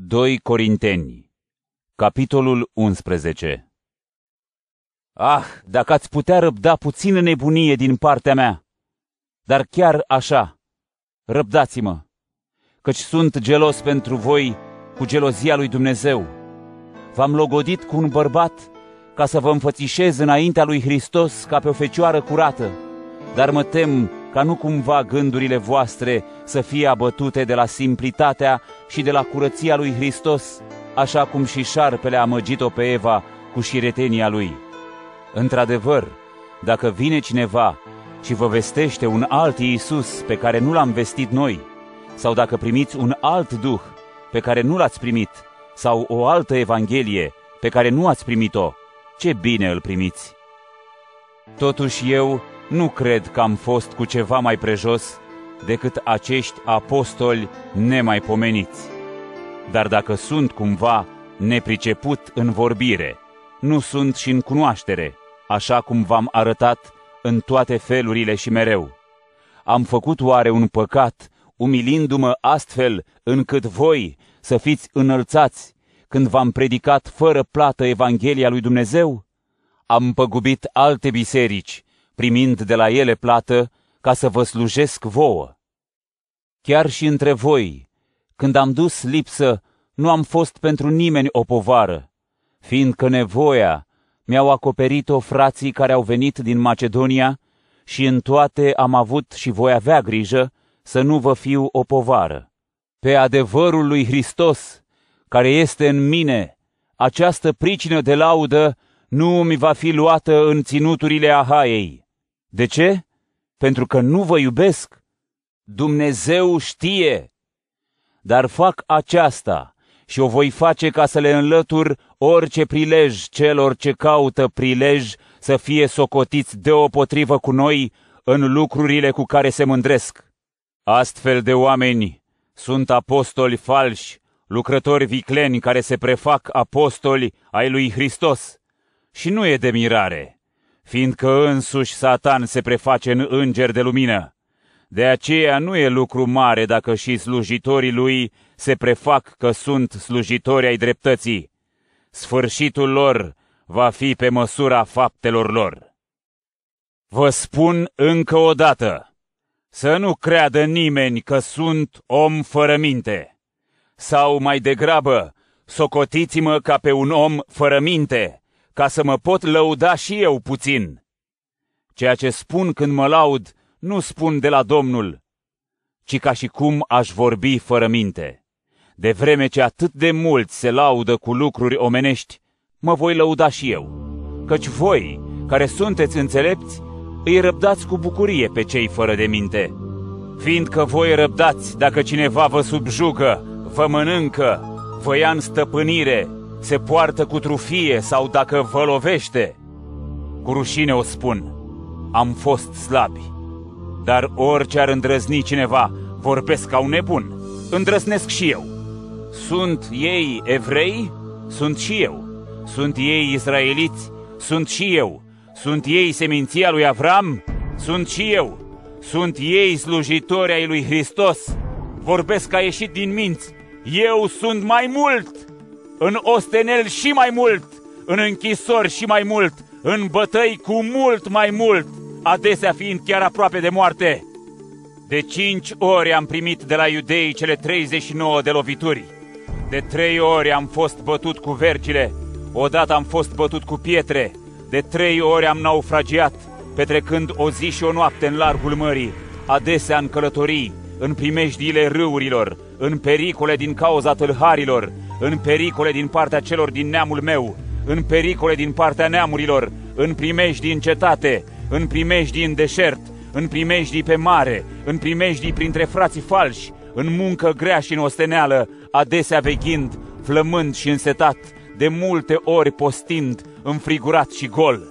2 Corinteni, capitolul 11 Ah, dacă ați putea răbda puțină nebunie din partea mea, dar chiar așa, răbdați-mă, căci sunt gelos pentru voi cu gelozia lui Dumnezeu. V-am logodit cu un bărbat ca să vă înfățișez înaintea lui Hristos ca pe o fecioară curată, dar mă tem ca nu cumva gândurile voastre să fie abătute de la simplitatea și de la curăția lui Hristos, așa cum și șarpele a amăgit-o pe Eva cu șiretenia lui. Într-adevăr, dacă vine cineva și vă vestește un alt Iisus pe care nu l-am vestit noi, sau dacă primiți un alt Duh pe care nu l-ați primit, sau o altă Evanghelie pe care nu ați primit-o, ce bine îl primiți! Totuși eu nu cred că am fost cu ceva mai prejos decât acești apostoli nemaipomeniți. Dar dacă sunt cumva nepriceput în vorbire, nu sunt și în cunoaștere, așa cum v-am arătat în toate felurile și mereu. Am făcut oare un păcat, umilindu-mă astfel încât voi să fiți înălțați când v-am predicat fără plată Evanghelia lui Dumnezeu? Am păgubit alte biserici, primind de la ele plată ca să vă slujesc vouă. Chiar și între voi, când am dus lipsă, nu am fost pentru nimeni o povară, fiindcă nevoia mi-au acoperit-o frații care au venit din Macedonia și în toate am avut și voi avea grijă să nu vă fiu o povară. Pe adevărul lui Hristos, care este în mine, această pricină de laudă nu mi va fi luată în ținuturile Ahaiei. De ce? Pentru că nu vă iubesc? Dumnezeu știe! Dar fac aceasta și o voi face ca să le înlătur orice prilej celor ce caută prilej să fie socotiți deopotrivă cu noi în lucrurile cu care se mândresc. Astfel de oameni sunt apostoli falși, lucrători vicleni care se prefac apostoli ai lui Hristos. Și nu e de mirare, fiindcă însuși Satan se preface în înger de lumină. De aceea nu e lucru mare dacă și slujitorii lui se prefac că sunt slujitori ai dreptății. Sfârșitul lor va fi pe măsura faptelor lor. Vă spun încă o dată, să nu creadă nimeni că sunt om fără minte. Sau mai degrabă, socotiți-mă ca pe un om fără minte, ca să mă pot lăuda și eu puțin. Ceea ce spun când mă laud, nu spun de la Domnul, ci ca și cum aș vorbi fără minte. De vreme ce atât de mulți se laudă cu lucruri omenești, mă voi lăuda și eu. Căci voi, care sunteți înțelepți, îi răbdați cu bucurie pe cei fără de minte. Fiindcă voi răbdați dacă cineva vă subjugă, vă mănâncă, vă ia în stăpânire, se poartă cu trufie sau dacă vă lovește. Cu rușine o spun, am fost slabi. Dar orice ar îndrăzni cineva, vorbesc ca un nebun. Îndrăznesc și eu. Sunt ei evrei? Sunt și eu. Sunt ei israeliți? Sunt și eu. Sunt ei seminția lui Avram? Sunt și eu. Sunt ei slujitori ai lui Hristos? Vorbesc ca ieșit din minți. Eu sunt mai mult! În ostenel și mai mult! În închisori și mai mult! În bătăi cu mult mai mult! adesea fiind chiar aproape de moarte. De cinci ori am primit de la iudei cele 39 de lovituri. De trei ori am fost bătut cu vergile, odată am fost bătut cu pietre, de trei ori am naufragiat, petrecând o zi și o noapte în largul mării, adesea în călătorii, în primejdiile râurilor, în pericole din cauza tâlharilor, în pericole din partea celor din neamul meu, în pericole din partea neamurilor, în primejdii în cetate, în primejdii în deșert, în primejdii pe mare, în primejdii printre frații falși, în muncă grea și în osteneală, adesea veghind, flămând și însetat, de multe ori postind, înfrigurat și gol.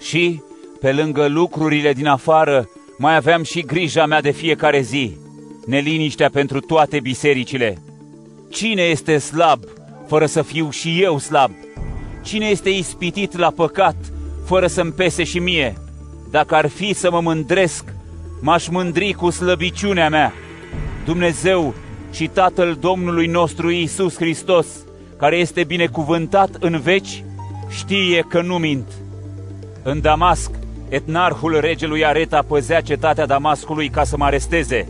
Și, pe lângă lucrurile din afară, mai aveam și grija mea de fiecare zi, neliniștea pentru toate bisericile. Cine este slab, fără să fiu și eu slab? Cine este ispitit la păcat, fără să-mi pese și mie? Dacă ar fi să mă mândresc, m-aș mândri cu slăbiciunea mea. Dumnezeu și Tatăl Domnului nostru Iisus Hristos, care este binecuvântat în veci, știe că nu mint. În Damasc, etnarhul regelui Areta păzea cetatea Damascului ca să mă aresteze,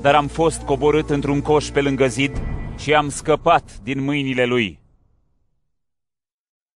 dar am fost coborât într-un coș pe lângă zid și am scăpat din mâinile lui.